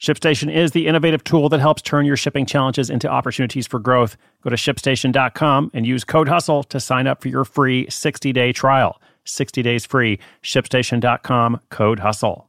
ShipStation is the innovative tool that helps turn your shipping challenges into opportunities for growth. Go to shipstation.com and use code HUSTLE to sign up for your free 60 day trial. 60 days free. ShipStation.com, code HUSTLE.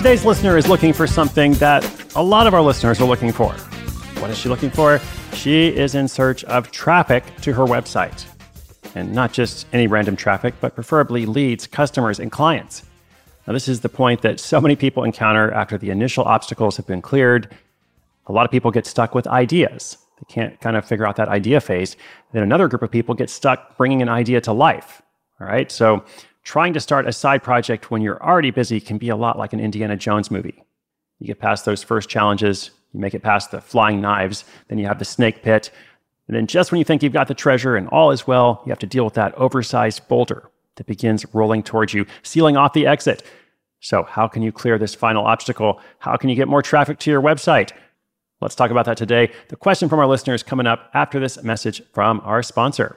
Today's listener is looking for something that a lot of our listeners are looking for. What is she looking for? She is in search of traffic to her website. And not just any random traffic, but preferably leads, customers, and clients. Now, this is the point that so many people encounter after the initial obstacles have been cleared. A lot of people get stuck with ideas. They can't kind of figure out that idea phase. Then another group of people get stuck bringing an idea to life. All right. So trying to start a side project when you're already busy can be a lot like an Indiana Jones movie. You get past those first challenges, you make it past the flying knives, then you have the snake pit. And then just when you think you've got the treasure and all is well, you have to deal with that oversized boulder that begins rolling towards you, sealing off the exit. So, how can you clear this final obstacle? How can you get more traffic to your website? Let's talk about that today. The question from our listeners coming up after this message from our sponsor.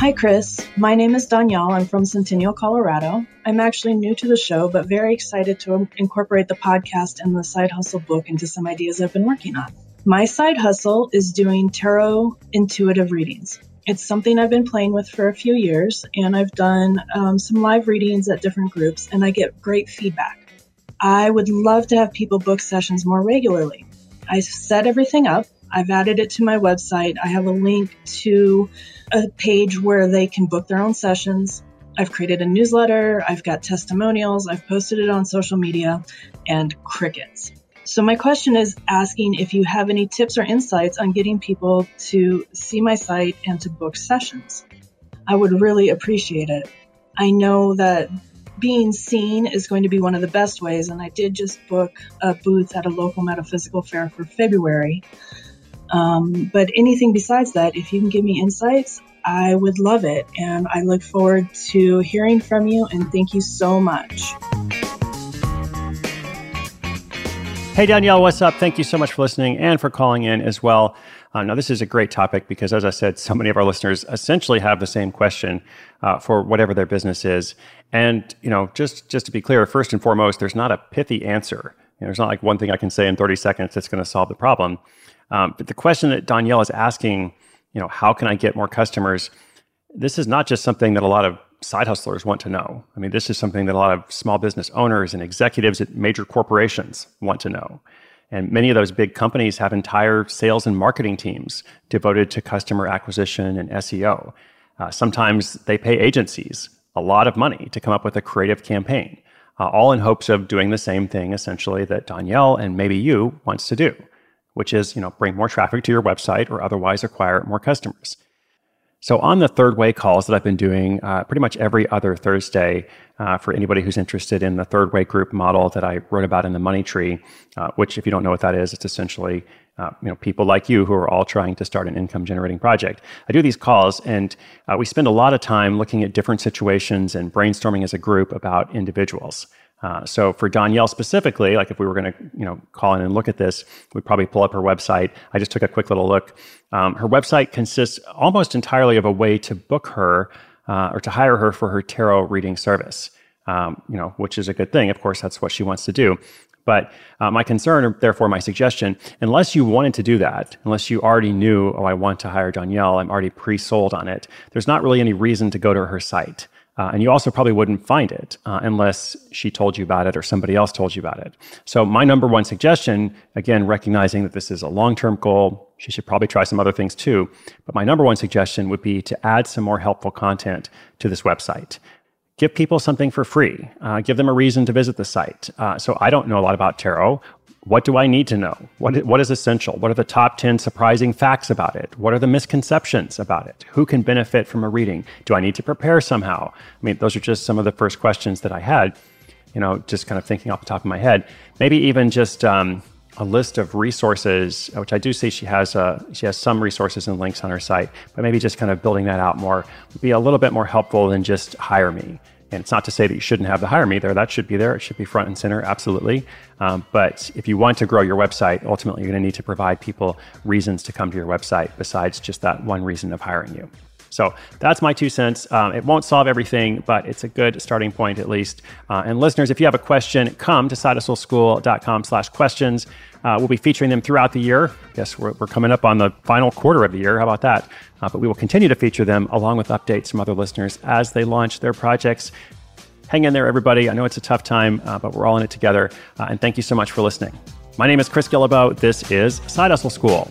Hi, Chris. My name is Danielle. I'm from Centennial, Colorado. I'm actually new to the show, but very excited to incorporate the podcast and the side hustle book into some ideas I've been working on. My side hustle is doing tarot intuitive readings. It's something I've been playing with for a few years, and I've done um, some live readings at different groups, and I get great feedback. I would love to have people book sessions more regularly. I set everything up. I've added it to my website. I have a link to a page where they can book their own sessions. I've created a newsletter, I've got testimonials, I've posted it on social media, and crickets. So, my question is asking if you have any tips or insights on getting people to see my site and to book sessions. I would really appreciate it. I know that being seen is going to be one of the best ways, and I did just book a booth at a local metaphysical fair for February. Um, but anything besides that, if you can give me insights, I would love it. And I look forward to hearing from you. And thank you so much. Hey, Danielle, what's up? Thank you so much for listening and for calling in as well. Uh, now, this is a great topic because, as I said, so many of our listeners essentially have the same question uh, for whatever their business is. And, you know, just, just to be clear, first and foremost, there's not a pithy answer. You know, there's not like one thing I can say in 30 seconds that's going to solve the problem. Um, but the question that Danielle is asking, you know, how can I get more customers? This is not just something that a lot of side hustlers want to know. I mean, this is something that a lot of small business owners and executives at major corporations want to know. And many of those big companies have entire sales and marketing teams devoted to customer acquisition and SEO. Uh, sometimes they pay agencies a lot of money to come up with a creative campaign, uh, all in hopes of doing the same thing essentially that Danielle and maybe you wants to do which is, you know, bring more traffic to your website or otherwise acquire more customers. So, on the third way calls that I've been doing uh, pretty much every other Thursday uh, for anybody who's interested in the third way group model that I wrote about in the Money Tree, uh, which, if you don't know what that is, it's essentially uh, you know people like you who are all trying to start an income generating project. I do these calls, and uh, we spend a lot of time looking at different situations and brainstorming as a group about individuals. Uh, so for Danielle specifically, like if we were going to, you know, call in and look at this, we'd probably pull up her website. I just took a quick little look. Um, her website consists almost entirely of a way to book her uh, or to hire her for her tarot reading service. Um, you know, which is a good thing. Of course, that's what she wants to do. But uh, my concern, or therefore my suggestion, unless you wanted to do that, unless you already knew, oh, I want to hire Danielle, I'm already pre-sold on it. There's not really any reason to go to her site. Uh, and you also probably wouldn't find it uh, unless she told you about it or somebody else told you about it. So, my number one suggestion, again, recognizing that this is a long term goal, she should probably try some other things too. But my number one suggestion would be to add some more helpful content to this website. Give people something for free. Uh, give them a reason to visit the site. Uh, so, I don't know a lot about tarot what do I need to know? What, what is essential? What are the top 10 surprising facts about it? What are the misconceptions about it? Who can benefit from a reading? Do I need to prepare somehow? I mean, those are just some of the first questions that I had, you know, just kind of thinking off the top of my head. Maybe even just um, a list of resources, which I do see she has, uh, she has some resources and links on her site, but maybe just kind of building that out more would be a little bit more helpful than just hire me. And it's not to say that you shouldn't have the hire me there. That should be there. It should be front and center, absolutely. Um, but if you want to grow your website, ultimately you're going to need to provide people reasons to come to your website besides just that one reason of hiring you. So that's my two cents. Um, it won't solve everything, but it's a good starting point at least. Uh, and listeners, if you have a question, come to sidehustleschool.com slash questions. Uh, we'll be featuring them throughout the year. I guess we're, we're coming up on the final quarter of the year. How about that? Uh, but we will continue to feature them along with updates from other listeners as they launch their projects. Hang in there, everybody. I know it's a tough time, uh, but we're all in it together. Uh, and thank you so much for listening. My name is Chris Guillebeau. This is Side Hustle School.